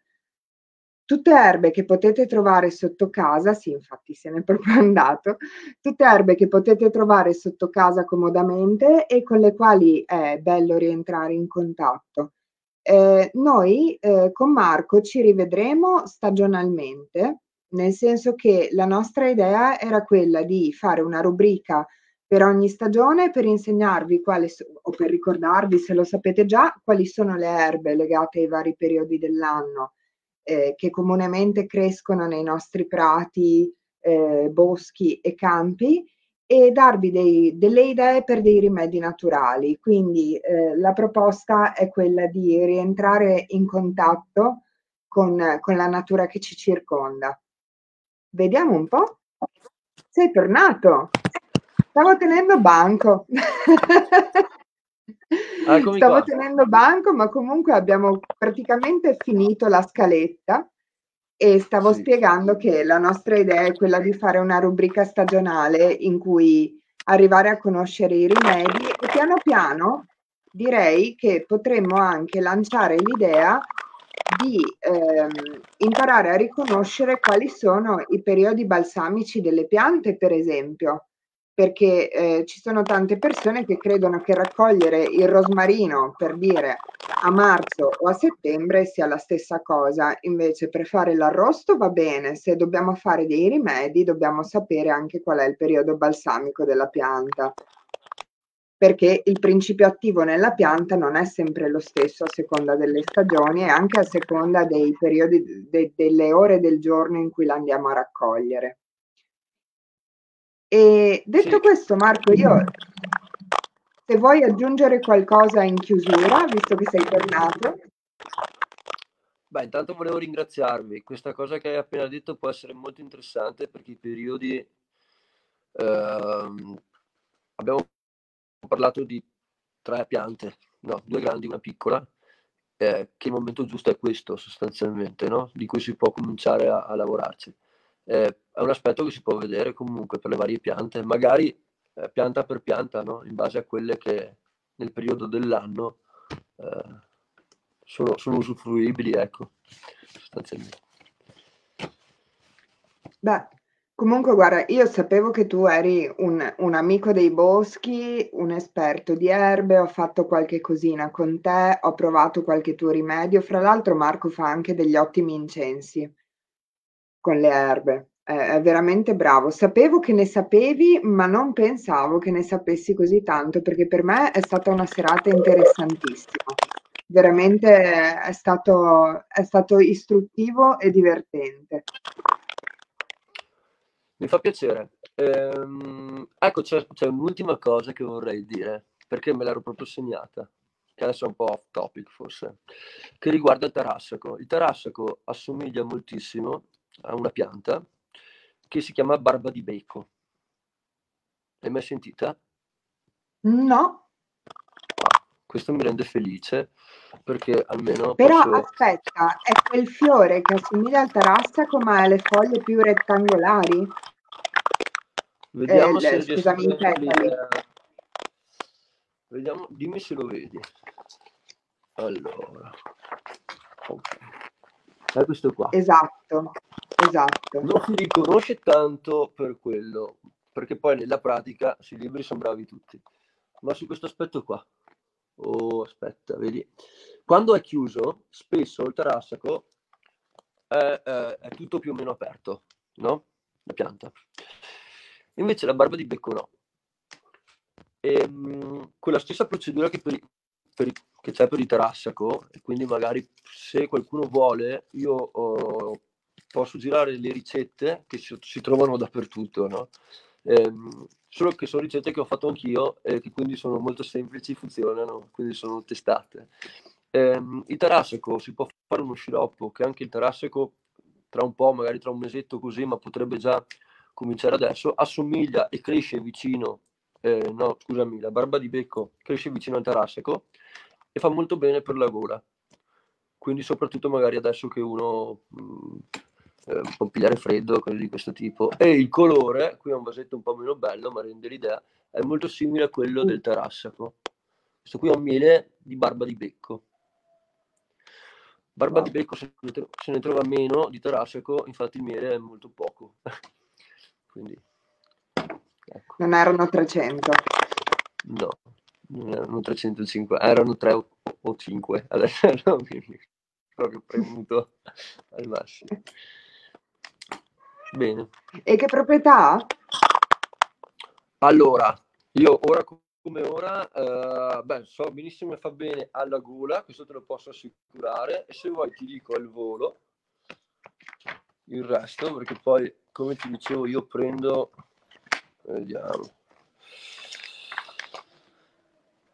Tutte erbe che potete trovare sotto casa, sì infatti se n'è proprio andato, tutte erbe che potete trovare sotto casa comodamente e con le quali è bello rientrare in contatto. Eh, noi eh, con Marco ci rivedremo stagionalmente nel senso che la nostra idea era quella di fare una rubrica per ogni stagione per insegnarvi quali o per ricordarvi, se lo sapete già, quali sono le erbe legate ai vari periodi dell'anno eh, che comunemente crescono nei nostri prati, eh, boschi e campi e darvi dei, delle idee per dei rimedi naturali. Quindi eh, la proposta è quella di rientrare in contatto con, con la natura che ci circonda. Vediamo un po'. Sei tornato. Stavo tenendo banco. Ah, Stavo qua. tenendo banco, ma comunque abbiamo praticamente finito la scaletta e stavo sì. spiegando che la nostra idea è quella di fare una rubrica stagionale in cui arrivare a conoscere i rimedi e piano piano direi che potremmo anche lanciare l'idea di ehm, imparare a riconoscere quali sono i periodi balsamici delle piante, per esempio, perché eh, ci sono tante persone che credono che raccogliere il rosmarino, per dire, a marzo o a settembre sia la stessa cosa, invece per fare l'arrosto va bene, se dobbiamo fare dei rimedi dobbiamo sapere anche qual è il periodo balsamico della pianta perché il principio attivo nella pianta non è sempre lo stesso a seconda delle stagioni e anche a seconda dei periodi, de, delle ore del giorno in cui la andiamo a raccogliere. E detto questo, Marco, io se vuoi aggiungere qualcosa in chiusura, visto che sei tornato. Beh, intanto volevo ringraziarvi. Questa cosa che hai appena detto può essere molto interessante perché i periodi ehm, abbiamo parlato di tre piante, no, due grandi, una piccola, eh, che il momento giusto è questo sostanzialmente, no? di cui si può cominciare a, a lavorarci. Eh, è un aspetto che si può vedere comunque per le varie piante, magari eh, pianta per pianta, no? in base a quelle che nel periodo dell'anno eh, sono, sono usufruibili, ecco, sostanzialmente. Beh, Comunque, guarda, io sapevo che tu eri un, un amico dei boschi, un esperto di erbe, ho fatto qualche cosina con te, ho provato qualche tuo rimedio. Fra l'altro, Marco fa anche degli ottimi incensi con le erbe. È, veramente bravo. Sapevo che ne sapevi, ma non pensavo che ne sapessi così tanto, perché per me è stata una serata interessantissima. Veramente è stato, è stato istruttivo e divertente. Mi fa piacere. Ehm, ecco, c'è, c'è, un'ultima cosa che vorrei dire, perché me l'ero proprio segnata, che adesso è un po' off topic forse, che riguarda il tarassaco. Il tarassaco assomiglia moltissimo a una pianta che si chiama barba di becco. L'hai mai sentita? No. Questo mi rende felice perché almeno. Però posso... aspetta, è quel fiore che assomiglia al tarassaco ma ha le foglie più rettangolari? Vediamo eh, se scusami, i petali. Vediamo, dimmi se lo vedi. Allora. Okay. È questo qua. Esatto, esatto. Non si riconosce tanto per quello, perché poi nella pratica sui libri sono bravi tutti. Ma su questo aspetto qua. Oh, aspetta, vedi. Quando è chiuso, spesso il tarassaco è, è, è tutto più o meno aperto, no? La pianta. Invece la barba di becco no. E, ehm, quella stessa procedura che, per, per, che c'è per il tarassaco, e quindi magari se qualcuno vuole, io oh, posso girare le ricette che si, si trovano dappertutto, no? Ehm, solo che sono ricette che ho fatto anch'io e che quindi sono molto semplici, funzionano, quindi sono testate. Ehm, il tarassaco si può fare uno sciroppo, che anche il tarassaco tra un po', magari tra un mesetto così, ma potrebbe già cominciare adesso, assomiglia e cresce vicino, eh, no scusami, la barba di becco cresce vicino al tarassaco e fa molto bene per la gola. quindi soprattutto magari adesso che uno mh, mm, eh, può pigliare freddo, cose di questo tipo. E il colore, qui è un vasetto un po' meno bello, ma rende l'idea, è molto simile a quello del tarassaco. Questo qui è un miele di barba di becco. Barba di becco se ne, tro- se ne trova meno di tarassaco, infatti il miele è molto poco. Quindi, ecco. Non erano 300. No, non erano 350, erano 3 o, o 5. Adesso no, proprio premuto al massimo. Bene. E che proprietà ha? Allora, io ora come ora, eh, beh, so benissimo che fa bene alla gola, questo te lo posso assicurare, e se vuoi ti dico al volo il resto, perché poi, come ti dicevo, io prendo, vediamo,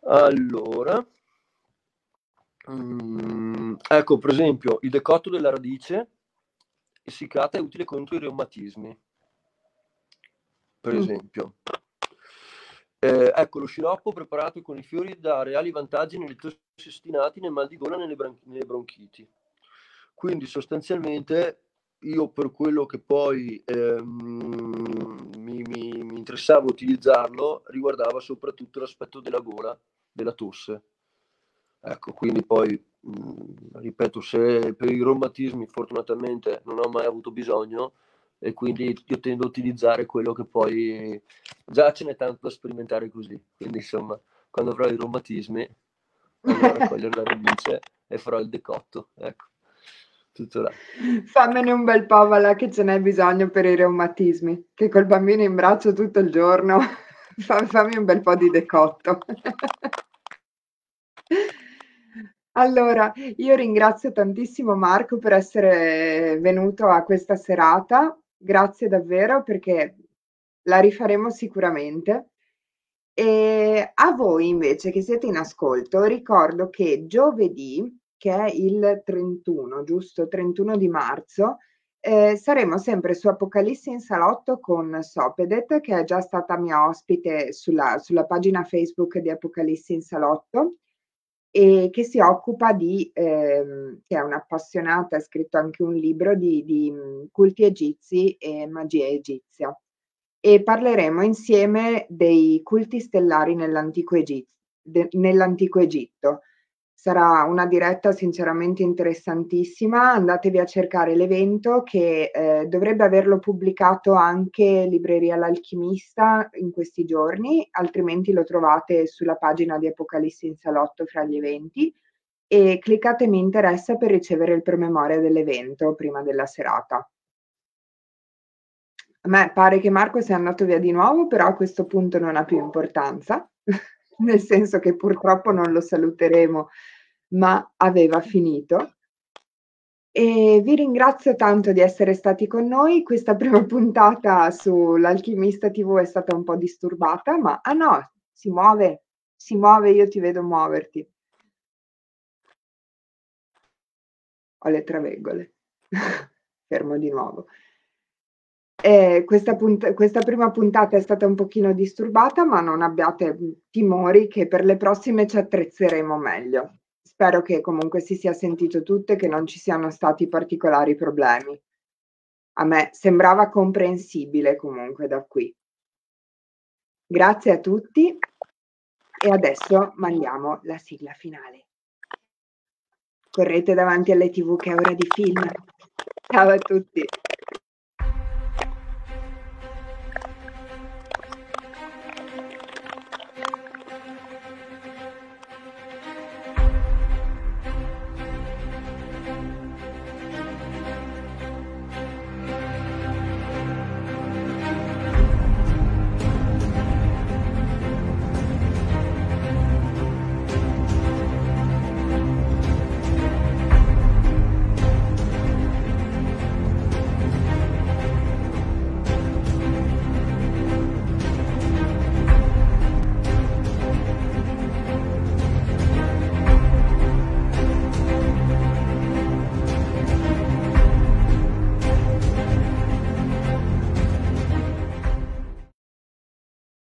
allora, mm, ecco, per esempio, il decotto della radice essiccata è utile contro i reumatismi, per mm. esempio. Eh, ecco, lo sciroppo preparato con i fiori dà reali vantaggi nelle tossistinati, nel mal di gola nelle, bron- nelle bronchiti. Quindi sostanzialmente io per quello che poi ehm, mi, mi, mi, interessava utilizzarlo riguardava soprattutto l'aspetto della gola, della tosse. Ecco, quindi poi, mh, ripeto, se per i reumatismi fortunatamente non ho mai avuto bisogno e quindi io tendo a utilizzare quello che poi già ce n'è tanto da sperimentare così. Quindi insomma, quando avrò i reumatismi andrò a raccogliere la radice e farò il decotto. Ecco. Fammene un bel là che ce n'è bisogno per i reumatismi, che col bambino in braccio tutto il giorno, fammi un bel po' di decotto. Allora, io ringrazio tantissimo Marco per essere venuto a questa serata. Grazie davvero perché la rifaremo sicuramente. E a voi invece che siete in ascolto, ricordo che giovedì, che è il 31, giusto? 31 di marzo, eh, saremo sempre su Apocalisse in salotto con Sopedet, che è già stata mia ospite sulla, sulla pagina Facebook di Apocalisse in salotto e che si occupa di, ehm, che è un'appassionata, ha scritto anche un libro di, di culti egizi e magia egizia. E parleremo insieme dei culti stellari nell'antico, Egitto, de, nell'antico Egitto sarà una diretta sinceramente interessantissima. Andatevi a cercare l'evento che eh, dovrebbe averlo pubblicato anche Libreria L'Alchimista in questi giorni, altrimenti lo trovate sulla pagina di Apocalissi in Salotto fra gli eventi e cliccate mi interessa per ricevere il promemoria dell'evento prima della serata. A me pare che Marco sia andato via di nuovo, però a questo punto non ha più importanza. nel senso che purtroppo non lo saluteremo, ma aveva finito. E vi ringrazio tanto di essere stati con noi. Questa prima puntata sull'Alchimista TV è stata un po' disturbata, ma ah no, si muove, si muove, io ti vedo muoverti. Ho le traveggole. Fermo di nuovo. Eh, questa, punt- questa, prima puntata è stata un pochino disturbata, ma non abbiate timori che per le prossime ci attrezzeremo meglio. Spero che comunque si sia sentito tutto e che non ci siano stati particolari problemi. A me sembrava comprensibile comunque da qui. Grazie a tutti e adesso mandiamo la sigla finale. Correte davanti alle tv che è ora di film. Ciao a tutti.